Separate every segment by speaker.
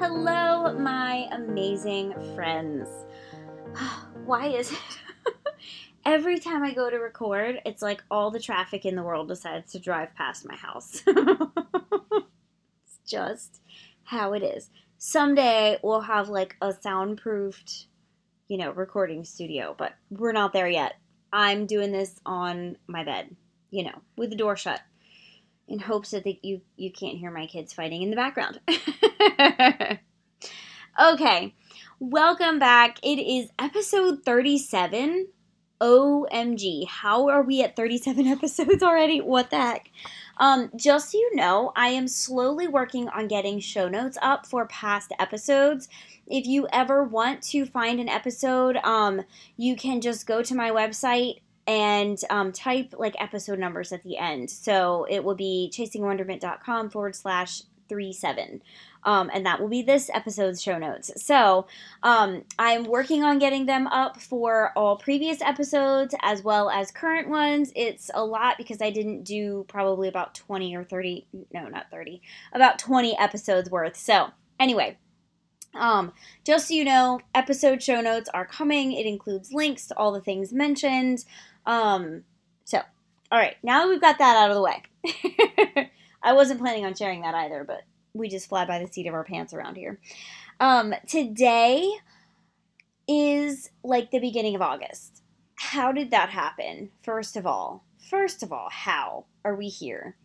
Speaker 1: Hello, my amazing friends. Why is it? Every time I go to record, it's like all the traffic in the world decides to drive past my house. it's just how it is. Someday we'll have like a soundproofed, you know, recording studio, but we're not there yet. I'm doing this on my bed, you know, with the door shut in hopes that the, you you can't hear my kids fighting in the background. okay, welcome back. It is episode 37. OMG, how are we at 37 episodes already? What the heck? Um, just so you know, I am slowly working on getting show notes up for past episodes. If you ever want to find an episode, um, you can just go to my website and um, type like episode numbers at the end. So it will be chasingwonderment.com forward slash three seven. Um, and that will be this episode's show notes. So um, I'm working on getting them up for all previous episodes as well as current ones. It's a lot because I didn't do probably about 20 or 30, no, not 30, about 20 episodes worth. So anyway, um, just so you know, episode show notes are coming. It includes links to all the things mentioned. Um, so, all right, now that we've got that out of the way, I wasn't planning on sharing that either, but we just fly by the seat of our pants around here. Um, today is like the beginning of August. How did that happen? First of all, first of all, how are we here?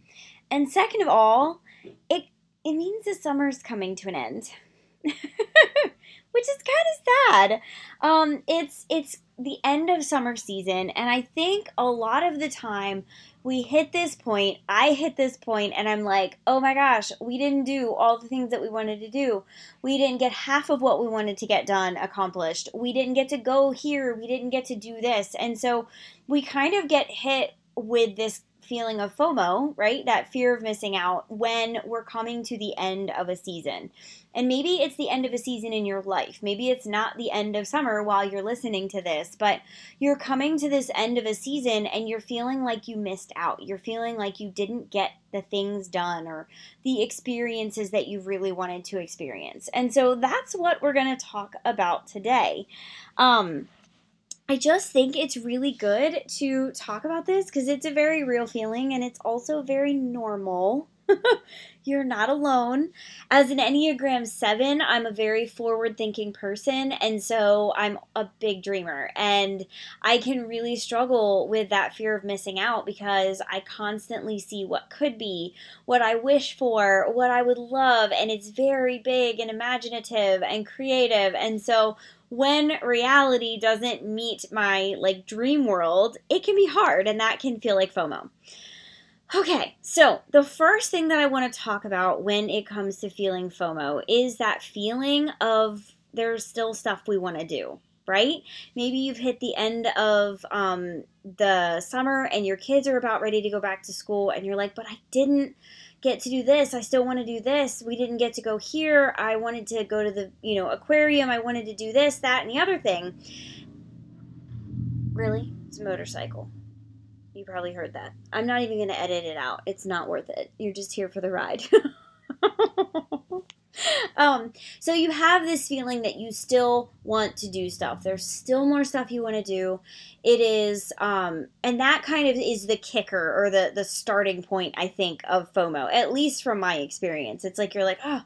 Speaker 1: And second of all, it it means the summer's coming to an end. Which is kind of sad. Um, it's it's the end of summer season, and I think a lot of the time we hit this point, I hit this point, and I'm like, oh my gosh, we didn't do all the things that we wanted to do. We didn't get half of what we wanted to get done accomplished. We didn't get to go here. We didn't get to do this. And so we kind of get hit with this feeling of FOMO, right? That fear of missing out when we're coming to the end of a season. And maybe it's the end of a season in your life. Maybe it's not the end of summer while you're listening to this, but you're coming to this end of a season and you're feeling like you missed out. You're feeling like you didn't get the things done or the experiences that you really wanted to experience. And so that's what we're going to talk about today. Um, I just think it's really good to talk about this because it's a very real feeling and it's also very normal. You're not alone. As an Enneagram 7, I'm a very forward thinking person, and so I'm a big dreamer. And I can really struggle with that fear of missing out because I constantly see what could be, what I wish for, what I would love, and it's very big and imaginative and creative. And so when reality doesn't meet my like dream world, it can be hard and that can feel like FOMO. Okay, so the first thing that I want to talk about when it comes to feeling FOMO is that feeling of there's still stuff we want to do, right? Maybe you've hit the end of um, the summer and your kids are about ready to go back to school, and you're like, but I didn't get to do this. I still want to do this. We didn't get to go here. I wanted to go to the, you know, aquarium. I wanted to do this, that, and the other thing. Really? It's a motorcycle. You probably heard that. I'm not even going to edit it out. It's not worth it. You're just here for the ride. um, so you have this feeling that you still want to do stuff. There's still more stuff you want to do. It is, um, and that kind of is the kicker or the the starting point, I think, of FOMO. At least from my experience, it's like you're like, oh,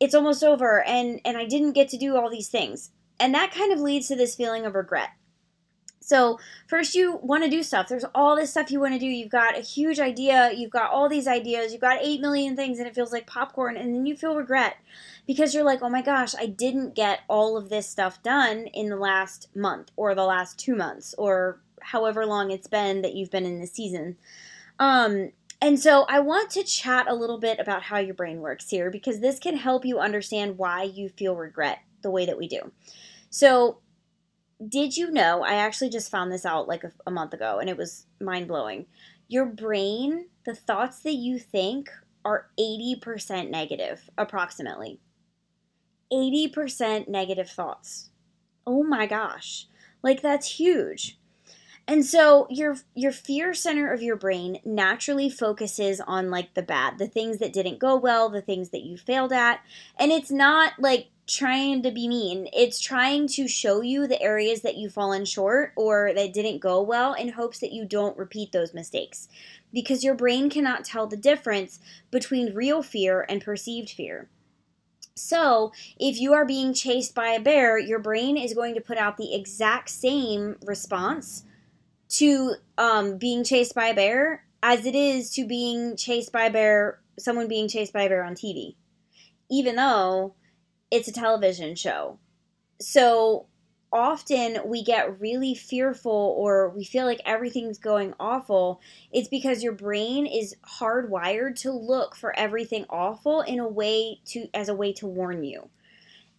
Speaker 1: it's almost over, and and I didn't get to do all these things, and that kind of leads to this feeling of regret. So, first, you want to do stuff. There's all this stuff you want to do. You've got a huge idea. You've got all these ideas. You've got 8 million things, and it feels like popcorn. And then you feel regret because you're like, oh my gosh, I didn't get all of this stuff done in the last month or the last two months or however long it's been that you've been in the season. Um, And so I want to chat a little bit about how your brain works here because this can help you understand why you feel regret the way that we do. So, did you know? I actually just found this out like a, a month ago and it was mind blowing. Your brain, the thoughts that you think are 80% negative, approximately. 80% negative thoughts. Oh my gosh. Like that's huge. And so your your fear center of your brain naturally focuses on like the bad, the things that didn't go well, the things that you failed at. And it's not like trying to be mean. It's trying to show you the areas that you've fallen short or that didn't go well in hopes that you don't repeat those mistakes. Because your brain cannot tell the difference between real fear and perceived fear. So, if you are being chased by a bear, your brain is going to put out the exact same response to um, being chased by a bear as it is to being chased by a bear, someone being chased by a bear on TV, even though it's a television show. So often we get really fearful or we feel like everything's going awful. It's because your brain is hardwired to look for everything awful in a way to as a way to warn you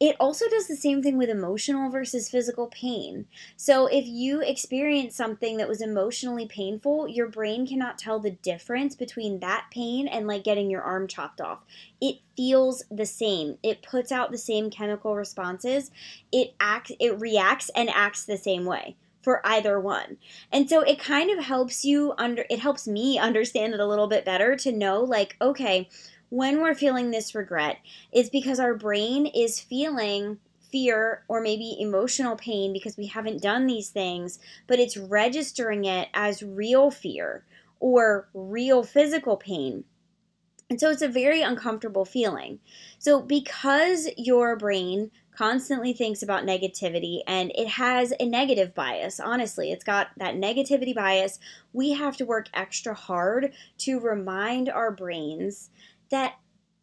Speaker 1: it also does the same thing with emotional versus physical pain. So, if you experience something that was emotionally painful, your brain cannot tell the difference between that pain and like getting your arm chopped off. It feels the same. It puts out the same chemical responses. It acts it reacts and acts the same way for either one. And so it kind of helps you under it helps me understand it a little bit better to know like okay, when we're feeling this regret is because our brain is feeling fear or maybe emotional pain because we haven't done these things, but it's registering it as real fear or real physical pain. And so it's a very uncomfortable feeling. So, because your brain constantly thinks about negativity and it has a negative bias, honestly, it's got that negativity bias, we have to work extra hard to remind our brains that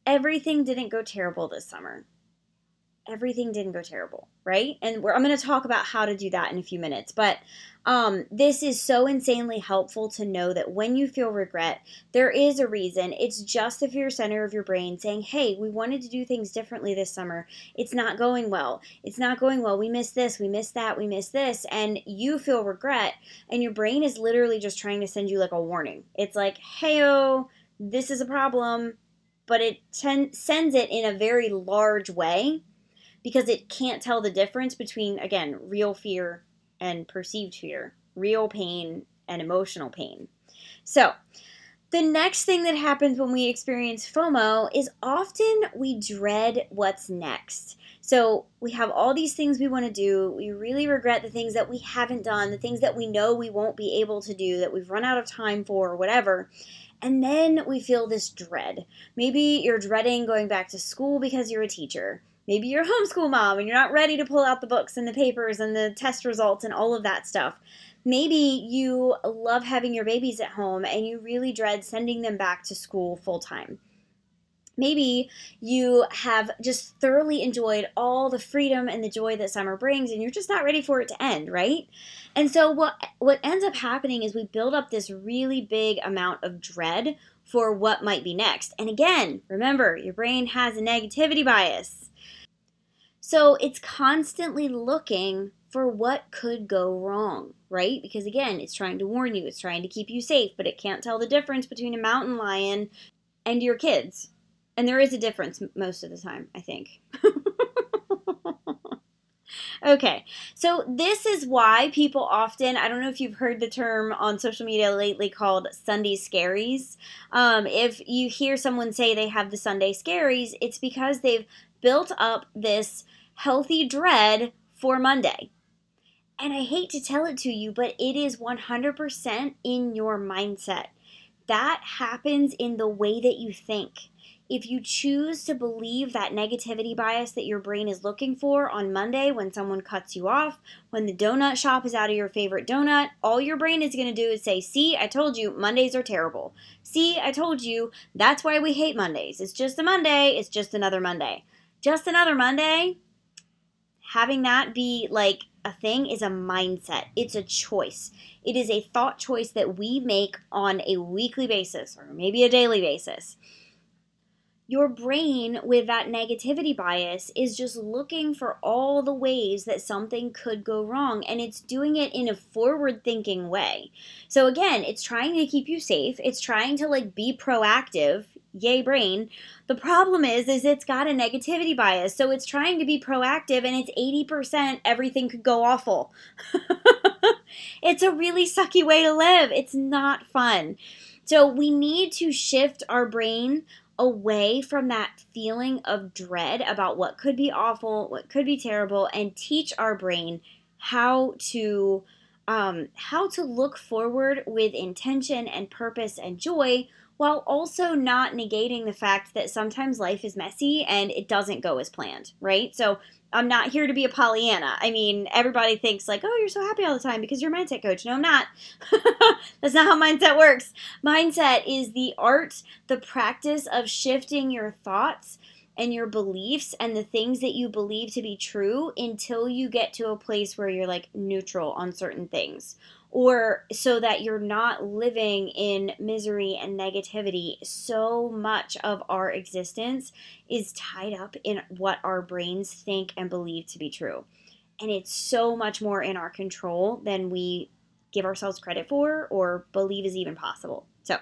Speaker 1: everything didn't go terrible this summer. Everything didn't go terrible, right? And I'm going to talk about how to do that in a few minutes. But um, this is so insanely helpful to know that when you feel regret, there is a reason. It's just the fear center of your brain saying, hey, we wanted to do things differently this summer. It's not going well. It's not going well. We missed this. We missed that. We missed this. And you feel regret. And your brain is literally just trying to send you like a warning. It's like, hey, oh, this is a problem but it ten- sends it in a very large way because it can't tell the difference between, again, real fear and perceived fear, real pain and emotional pain. So, the next thing that happens when we experience FOMO is often we dread what's next. So we have all these things we want to do. We really regret the things that we haven't done, the things that we know we won't be able to do, that we've run out of time for, or whatever. And then we feel this dread. Maybe you're dreading going back to school because you're a teacher. Maybe you're a homeschool mom and you're not ready to pull out the books and the papers and the test results and all of that stuff. Maybe you love having your babies at home and you really dread sending them back to school full time. Maybe you have just thoroughly enjoyed all the freedom and the joy that summer brings and you're just not ready for it to end, right? And so what what ends up happening is we build up this really big amount of dread for what might be next. And again, remember, your brain has a negativity bias. So it's constantly looking for what could go wrong, right? Because again, it's trying to warn you, it's trying to keep you safe, but it can't tell the difference between a mountain lion and your kids. And there is a difference most of the time, I think. okay, so this is why people often, I don't know if you've heard the term on social media lately called Sunday scaries. Um, if you hear someone say they have the Sunday scaries, it's because they've built up this healthy dread for Monday. And I hate to tell it to you, but it is 100% in your mindset. That happens in the way that you think if you choose to believe that negativity bias that your brain is looking for on Monday when someone cuts you off, when the donut shop is out of your favorite donut, all your brain is going to do is say, See, I told you Mondays are terrible. See, I told you that's why we hate Mondays. It's just a Monday, it's just another Monday. Just another Monday? having that be like a thing is a mindset. It's a choice. It is a thought choice that we make on a weekly basis or maybe a daily basis your brain with that negativity bias is just looking for all the ways that something could go wrong and it's doing it in a forward thinking way. So again, it's trying to keep you safe. It's trying to like be proactive. Yay brain. The problem is is it's got a negativity bias. So it's trying to be proactive and it's 80% everything could go awful. it's a really sucky way to live. It's not fun. So we need to shift our brain away from that feeling of dread about what could be awful, what could be terrible, and teach our brain how to um, how to look forward with intention and purpose and joy while also not negating the fact that sometimes life is messy and it doesn't go as planned, right? So I'm not here to be a Pollyanna. I mean, everybody thinks like, oh, you're so happy all the time because you're a mindset coach. No, I'm not. That's not how mindset works. Mindset is the art, the practice of shifting your thoughts and your beliefs and the things that you believe to be true until you get to a place where you're like neutral on certain things or so that you're not living in misery and negativity. So much of our existence is tied up in what our brains think and believe to be true. And it's so much more in our control than we give ourselves credit for or believe is even possible. So,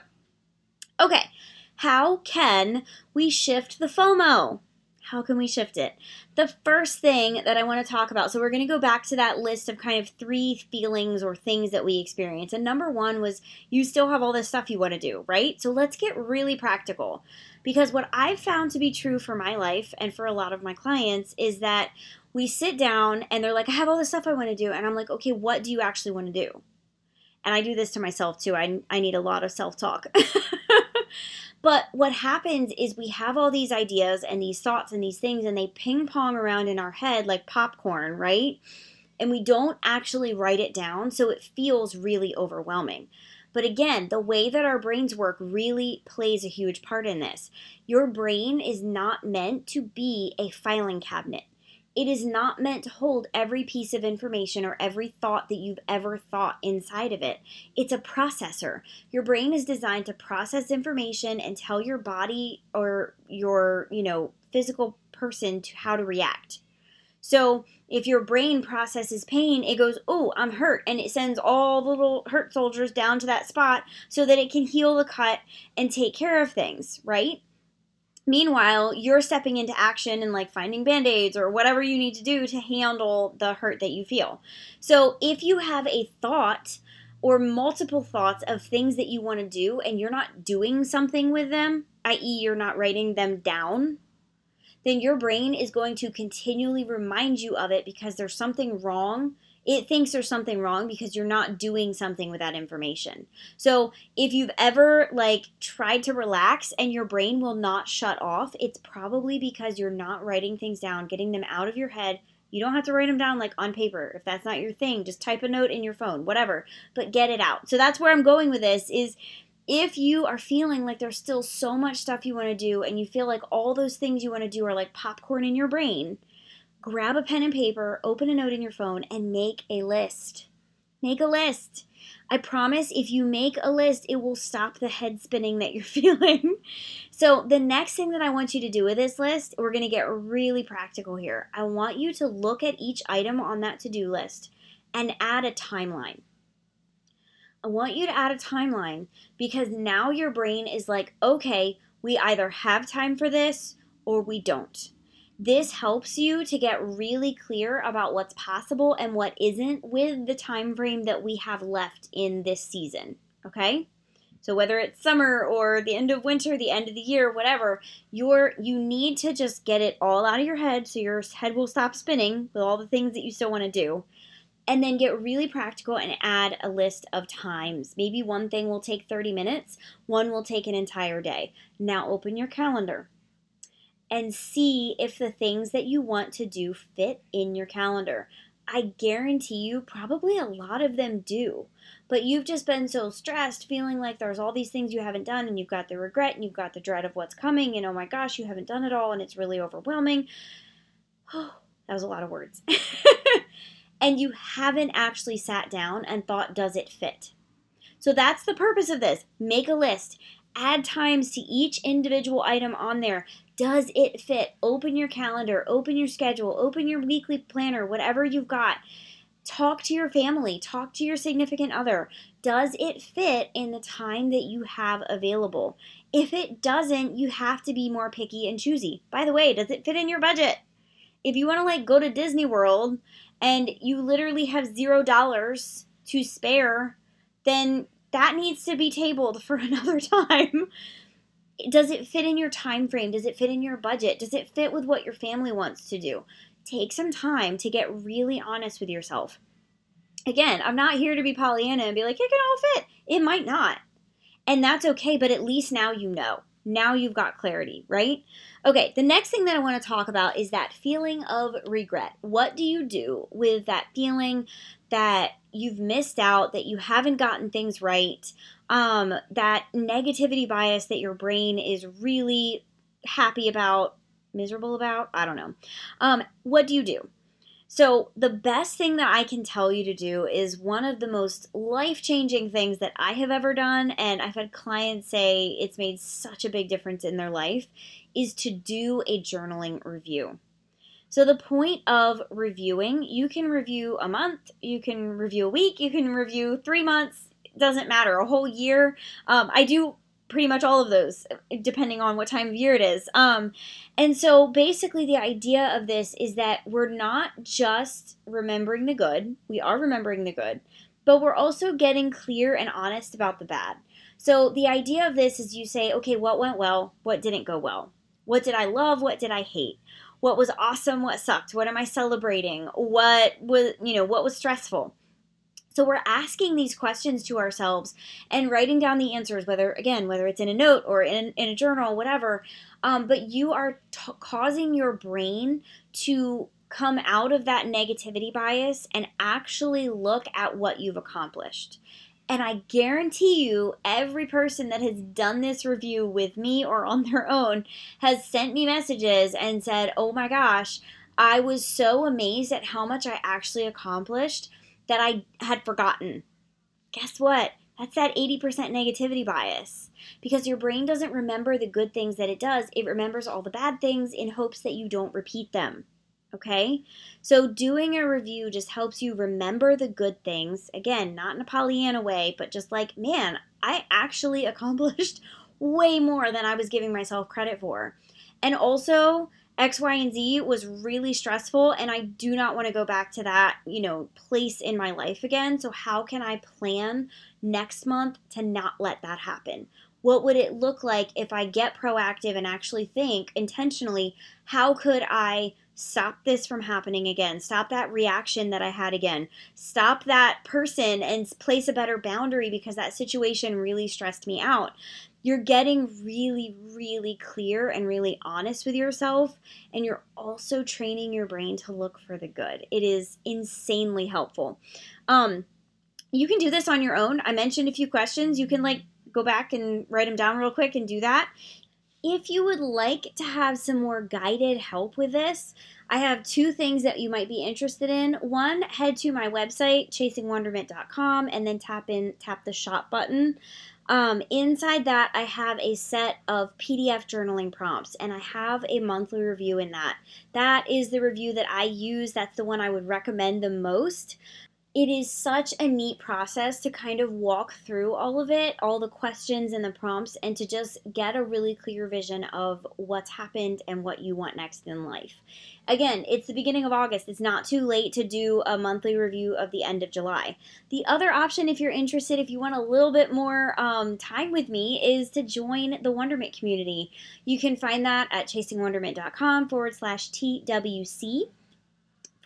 Speaker 1: okay, how can we shift the FOMO? How can we shift it? The first thing that I want to talk about, so we're going to go back to that list of kind of three feelings or things that we experience. And number one was you still have all this stuff you want to do, right? So let's get really practical. Because what I've found to be true for my life and for a lot of my clients is that we sit down and they're like, I have all this stuff I want to do. And I'm like, okay, what do you actually want to do? And I do this to myself too. I, I need a lot of self talk. But what happens is we have all these ideas and these thoughts and these things, and they ping pong around in our head like popcorn, right? And we don't actually write it down, so it feels really overwhelming. But again, the way that our brains work really plays a huge part in this. Your brain is not meant to be a filing cabinet. It is not meant to hold every piece of information or every thought that you've ever thought inside of it. It's a processor. Your brain is designed to process information and tell your body or your, you know, physical person to how to react. So, if your brain processes pain, it goes, "Oh, I'm hurt," and it sends all the little hurt soldiers down to that spot so that it can heal the cut and take care of things, right? Meanwhile, you're stepping into action and like finding band aids or whatever you need to do to handle the hurt that you feel. So, if you have a thought or multiple thoughts of things that you want to do and you're not doing something with them, i.e., you're not writing them down, then your brain is going to continually remind you of it because there's something wrong it thinks there's something wrong because you're not doing something with that information. So, if you've ever like tried to relax and your brain will not shut off, it's probably because you're not writing things down, getting them out of your head. You don't have to write them down like on paper. If that's not your thing, just type a note in your phone, whatever, but get it out. So that's where I'm going with this is if you are feeling like there's still so much stuff you want to do and you feel like all those things you want to do are like popcorn in your brain, grab a pen and paper, open a note in your phone, and make a list. Make a list. I promise if you make a list, it will stop the head spinning that you're feeling. so, the next thing that I want you to do with this list, we're going to get really practical here. I want you to look at each item on that to do list and add a timeline. I want you to add a timeline because now your brain is like, okay, we either have time for this or we don't. This helps you to get really clear about what's possible and what isn't with the time frame that we have left in this season, okay? So whether it's summer or the end of winter, the end of the year, whatever, you're you need to just get it all out of your head so your head will stop spinning with all the things that you still want to do. And then get really practical and add a list of times. Maybe one thing will take 30 minutes, one will take an entire day. Now open your calendar and see if the things that you want to do fit in your calendar. I guarantee you, probably a lot of them do. But you've just been so stressed, feeling like there's all these things you haven't done, and you've got the regret, and you've got the dread of what's coming, and oh my gosh, you haven't done it all, and it's really overwhelming. Oh, that was a lot of words. and you haven't actually sat down and thought, does it fit? So that's the purpose of this. Make a list. Add times to each individual item on there. Does it fit? Open your calendar, open your schedule, open your weekly planner, whatever you've got. Talk to your family, talk to your significant other. Does it fit in the time that you have available? If it doesn't, you have to be more picky and choosy. By the way, does it fit in your budget? If you want to like go to Disney World and you literally have zero dollars to spare, then that needs to be tabled for another time. Does it fit in your time frame? Does it fit in your budget? Does it fit with what your family wants to do? Take some time to get really honest with yourself. Again, I'm not here to be Pollyanna and be like, it can all fit. It might not. And that's okay, but at least now you know. Now you've got clarity, right? Okay, the next thing that I want to talk about is that feeling of regret. What do you do with that feeling that you've missed out, that you haven't gotten things right, um, that negativity bias that your brain is really happy about, miserable about? I don't know. Um, what do you do? So, the best thing that I can tell you to do is one of the most life changing things that I have ever done, and I've had clients say it's made such a big difference in their life, is to do a journaling review. So, the point of reviewing, you can review a month, you can review a week, you can review three months, doesn't matter, a whole year. Um, I do pretty much all of those, depending on what time of year it is. Um, and so basically, the idea of this is that we're not just remembering the good, we are remembering the good, but we're also getting clear and honest about the bad. So the idea of this is you say, okay, what went well? What didn't go well? What did I love? What did I hate? What was awesome? What sucked? What am I celebrating? What was, you know, what was stressful? So we're asking these questions to ourselves and writing down the answers, whether again, whether it's in a note or in, in a journal, whatever. Um, but you are t- causing your brain to come out of that negativity bias and actually look at what you've accomplished. And I guarantee you, every person that has done this review with me or on their own has sent me messages and said, Oh my gosh, I was so amazed at how much I actually accomplished that I had forgotten. Guess what? That's that 80% negativity bias. Because your brain doesn't remember the good things that it does, it remembers all the bad things in hopes that you don't repeat them. Okay? So, doing a review just helps you remember the good things. Again, not in a Pollyanna way, but just like, man, I actually accomplished way more than I was giving myself credit for. And also, X, Y, and Z was really stressful, and I do not want to go back to that, you know, place in my life again. So, how can I plan next month to not let that happen? What would it look like if I get proactive and actually think intentionally, how could I stop this from happening again? Stop that reaction that I had again. Stop that person and place a better boundary because that situation really stressed me out you're getting really, really clear and really honest with yourself, and you're also training your brain to look for the good. It is insanely helpful. Um, you can do this on your own. I mentioned a few questions. You can like go back and write them down real quick and do that. If you would like to have some more guided help with this, I have two things that you might be interested in. One, head to my website, chasingwonderment.com, and then tap in tap the shop button. Um, inside that, I have a set of PDF journaling prompts, and I have a monthly review in that. That is the review that I use. That's the one I would recommend the most it is such a neat process to kind of walk through all of it, all the questions and the prompts, and to just get a really clear vision of what's happened and what you want next in life. Again, it's the beginning of August. It's not too late to do a monthly review of the end of July. The other option, if you're interested, if you want a little bit more um, time with me, is to join the Wonderment community. You can find that at chasingwonderment.com forward slash TWC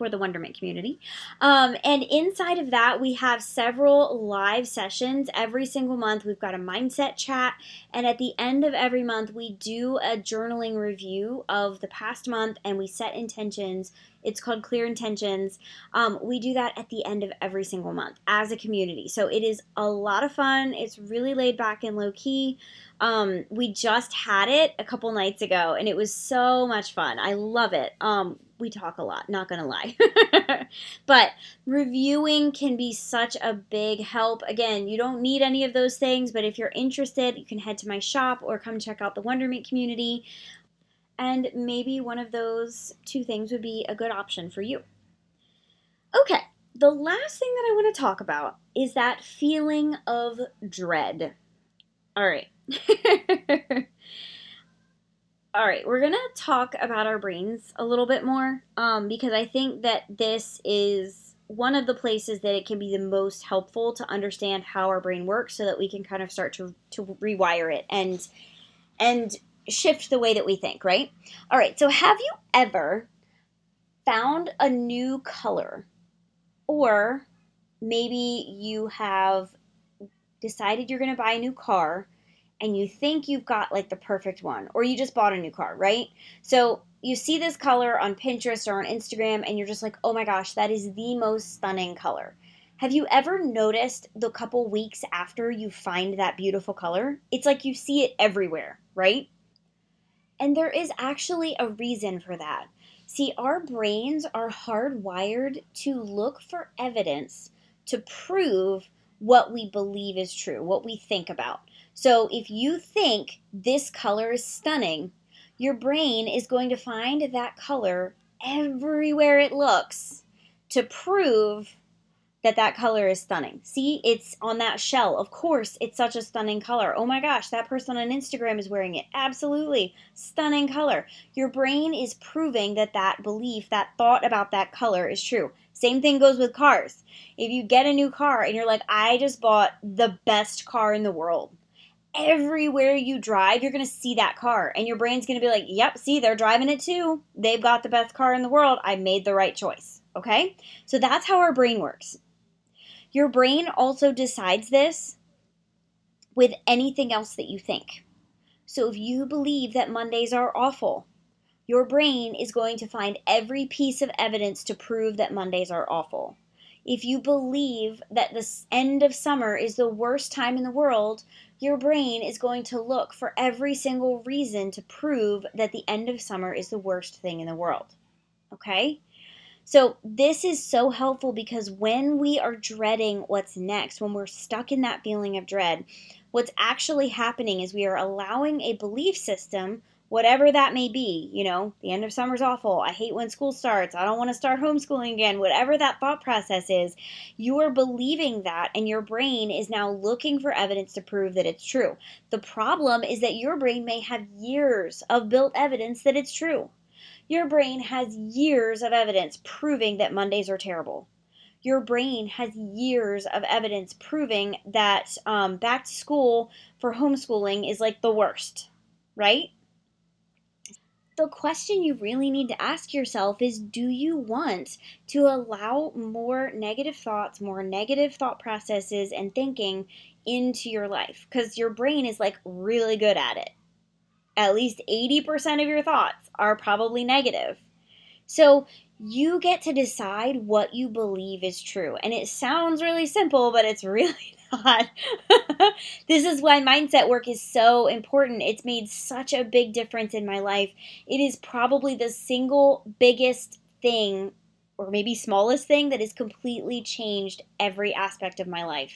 Speaker 1: for the Wonderment community. Um, and inside of that, we have several live sessions every single month. We've got a mindset chat, and at the end of every month, we do a journaling review of the past month and we set intentions. It's called Clear Intentions. Um, we do that at the end of every single month as a community. So it is a lot of fun. It's really laid back and low key. Um, we just had it a couple nights ago, and it was so much fun. I love it. Um, we talk a lot, not gonna lie. but reviewing can be such a big help. Again, you don't need any of those things, but if you're interested, you can head to my shop or come check out the Wonderment community. And maybe one of those two things would be a good option for you. Okay, the last thing that I want to talk about is that feeling of dread. All right. All right, we're going to talk about our brains a little bit more um, because I think that this is one of the places that it can be the most helpful to understand how our brain works so that we can kind of start to, to rewire it and and shift the way that we think, right? All right, so have you ever found a new color or maybe you have decided you're going to buy a new car and you think you've got like the perfect one, or you just bought a new car, right? So you see this color on Pinterest or on Instagram, and you're just like, oh my gosh, that is the most stunning color. Have you ever noticed the couple weeks after you find that beautiful color? It's like you see it everywhere, right? And there is actually a reason for that. See, our brains are hardwired to look for evidence to prove what we believe is true, what we think about. So if you think this color is stunning, your brain is going to find that color everywhere it looks to prove that that color is stunning. See, it's on that shell. Of course, it's such a stunning color. Oh my gosh, that person on Instagram is wearing it. Absolutely. Stunning color. Your brain is proving that that belief, that thought about that color is true. Same thing goes with cars. If you get a new car and you're like, I just bought the best car in the world, everywhere you drive, you're going to see that car. And your brain's going to be like, yep, see, they're driving it too. They've got the best car in the world. I made the right choice. Okay? So that's how our brain works. Your brain also decides this with anything else that you think. So if you believe that Mondays are awful, your brain is going to find every piece of evidence to prove that Mondays are awful. If you believe that the end of summer is the worst time in the world, your brain is going to look for every single reason to prove that the end of summer is the worst thing in the world. Okay? So, this is so helpful because when we are dreading what's next, when we're stuck in that feeling of dread, what's actually happening is we are allowing a belief system whatever that may be, you know, the end of summer's awful. I hate when school starts. I don't want to start homeschooling again. Whatever that thought process is, you are believing that, and your brain is now looking for evidence to prove that it's true. The problem is that your brain may have years of built evidence that it's true. Your brain has years of evidence proving that Mondays are terrible. Your brain has years of evidence proving that um, back to school for homeschooling is like the worst, right? The question you really need to ask yourself is do you want to allow more negative thoughts, more negative thought processes and thinking into your life? Because your brain is like really good at it. At least 80% of your thoughts are probably negative. So you get to decide what you believe is true. And it sounds really simple, but it's really God. this is why mindset work is so important. It's made such a big difference in my life. It is probably the single biggest thing, or maybe smallest thing, that has completely changed every aspect of my life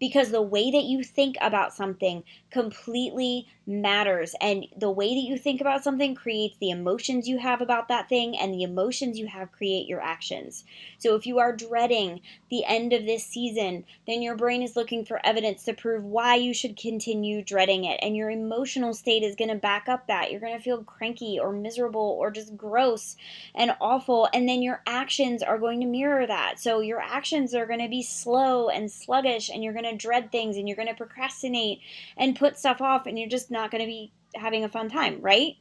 Speaker 1: because the way that you think about something completely matters. And the way that you think about something creates the emotions you have about that thing, and the emotions you have create your actions. So if you are dreading the end of this season, then your brain is looking for evidence to prove why you should continue dreading it. And your emotional state is going to back up that. You're going to feel cranky or miserable or just gross and awful. And then your actions are going to mirror that. So your actions are going to be slow and sluggish, and you're going to dread things and you're going to procrastinate and put stuff off, and you're just not going to be having a fun time, right?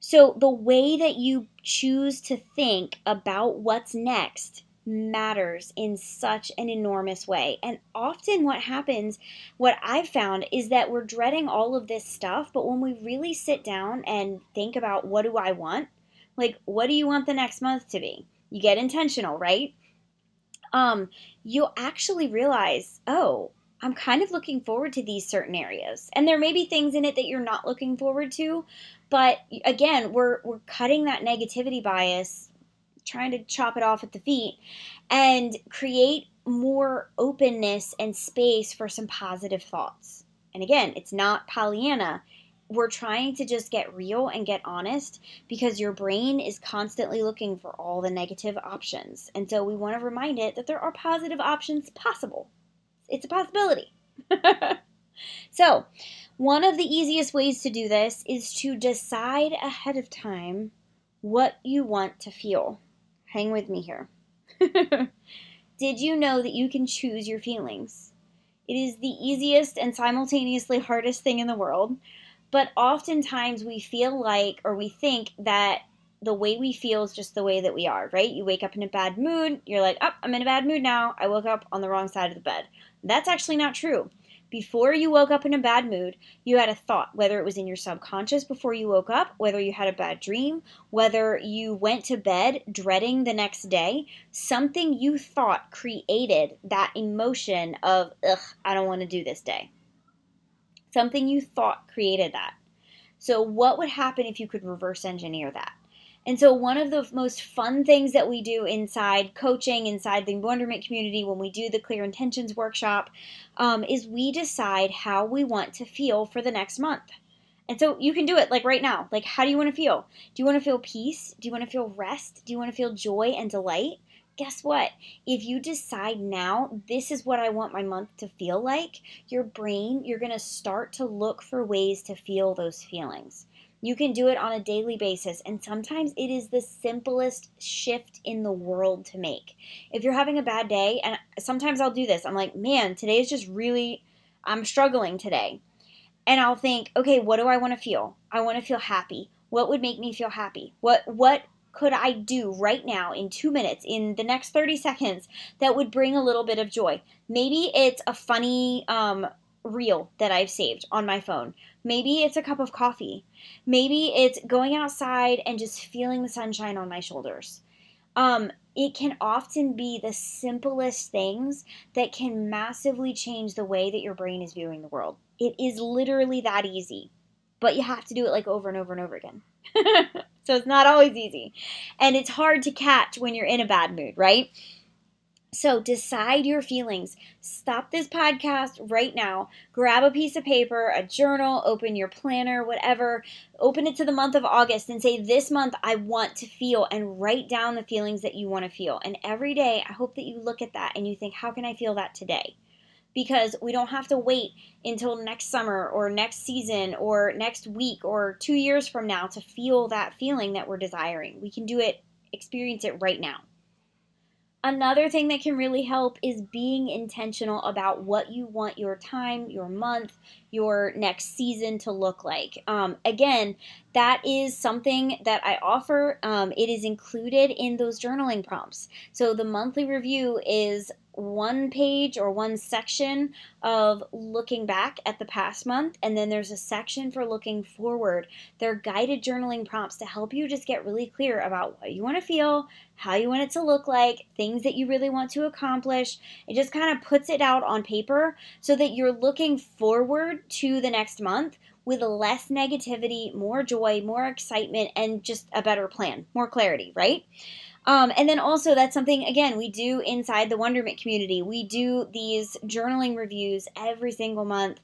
Speaker 1: So, the way that you choose to think about what's next matters in such an enormous way. And often, what happens, what I've found, is that we're dreading all of this stuff, but when we really sit down and think about what do I want, like, what do you want the next month to be? You get intentional, right? Um, you'll actually realize, oh, I'm kind of looking forward to these certain areas. And there may be things in it that you're not looking forward to, but again, we're we're cutting that negativity bias, trying to chop it off at the feet and create more openness and space for some positive thoughts. And again, it's not Pollyanna. We're trying to just get real and get honest because your brain is constantly looking for all the negative options. And so we want to remind it that there are positive options possible. It's a possibility. so, one of the easiest ways to do this is to decide ahead of time what you want to feel. Hang with me here. Did you know that you can choose your feelings? It is the easiest and simultaneously hardest thing in the world, but oftentimes we feel like or we think that the way we feel is just the way that we are, right? You wake up in a bad mood, you're like, oh, I'm in a bad mood now. I woke up on the wrong side of the bed. That's actually not true. Before you woke up in a bad mood, you had a thought, whether it was in your subconscious before you woke up, whether you had a bad dream, whether you went to bed dreading the next day, something you thought created that emotion of, ugh, I don't want to do this day. Something you thought created that. So, what would happen if you could reverse engineer that? And so, one of the most fun things that we do inside coaching, inside the Wonderment community, when we do the Clear Intentions workshop, um, is we decide how we want to feel for the next month. And so you can do it like right now. Like, how do you want to feel? Do you want to feel peace? Do you want to feel rest? Do you want to feel joy and delight? Guess what? If you decide now, this is what I want my month to feel like, your brain, you're going to start to look for ways to feel those feelings. You can do it on a daily basis, and sometimes it is the simplest shift in the world to make. If you're having a bad day, and sometimes I'll do this, I'm like, man, today is just really, I'm struggling today. And I'll think, okay, what do I want to feel? I want to feel happy. What would make me feel happy? What, what, could I do right now in two minutes, in the next 30 seconds, that would bring a little bit of joy? Maybe it's a funny um, reel that I've saved on my phone. Maybe it's a cup of coffee. Maybe it's going outside and just feeling the sunshine on my shoulders. Um, it can often be the simplest things that can massively change the way that your brain is viewing the world. It is literally that easy, but you have to do it like over and over and over again. so it's not always easy. And it's hard to catch when you're in a bad mood, right? So decide your feelings. Stop this podcast right now. Grab a piece of paper, a journal, open your planner, whatever. Open it to the month of August and say, This month I want to feel, and write down the feelings that you want to feel. And every day, I hope that you look at that and you think, How can I feel that today? Because we don't have to wait until next summer or next season or next week or two years from now to feel that feeling that we're desiring. We can do it, experience it right now. Another thing that can really help is being intentional about what you want your time, your month, your next season to look like. Um, again, that is something that I offer. Um, it is included in those journaling prompts. So the monthly review is one page or one section of looking back at the past month, and then there's a section for looking forward. They're guided journaling prompts to help you just get really clear about what you want to feel, how you want it to look like, things that you really want to accomplish. It just kind of puts it out on paper so that you're looking to the next month with less negativity, more joy, more excitement, and just a better plan, more clarity, right? Um, and then also, that's something, again, we do inside the Wonderment community. We do these journaling reviews every single month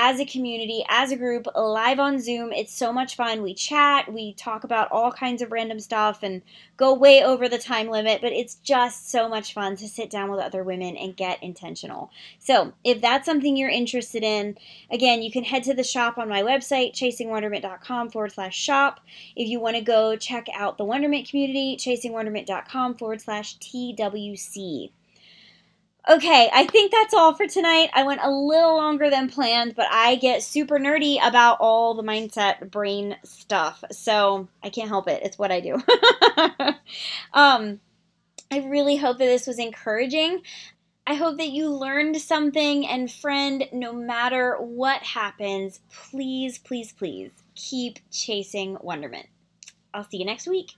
Speaker 1: as a community, as a group, live on Zoom. It's so much fun. We chat, we talk about all kinds of random stuff and go way over the time limit, but it's just so much fun to sit down with other women and get intentional. So, if that's something you're interested in, again, you can head to the shop on my website, chasingwonderment.com forward slash shop. If you want to go check out the Wonderment community, chasingwonderment.com forward slash TWC. Okay, I think that's all for tonight. I went a little longer than planned, but I get super nerdy about all the mindset brain stuff. So I can't help it. It's what I do. um, I really hope that this was encouraging. I hope that you learned something. And, friend, no matter what happens, please, please, please keep chasing wonderment. I'll see you next week.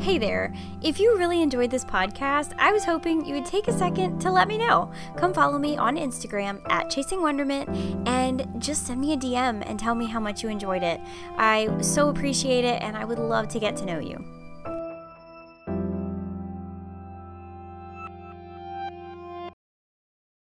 Speaker 1: Hey there. If you really enjoyed this podcast, I was hoping you would take a second to let me know. Come follow me on Instagram at Chasing Wonderment and just send me a DM and tell me how much you enjoyed it. I so appreciate it and I would love to get to know you.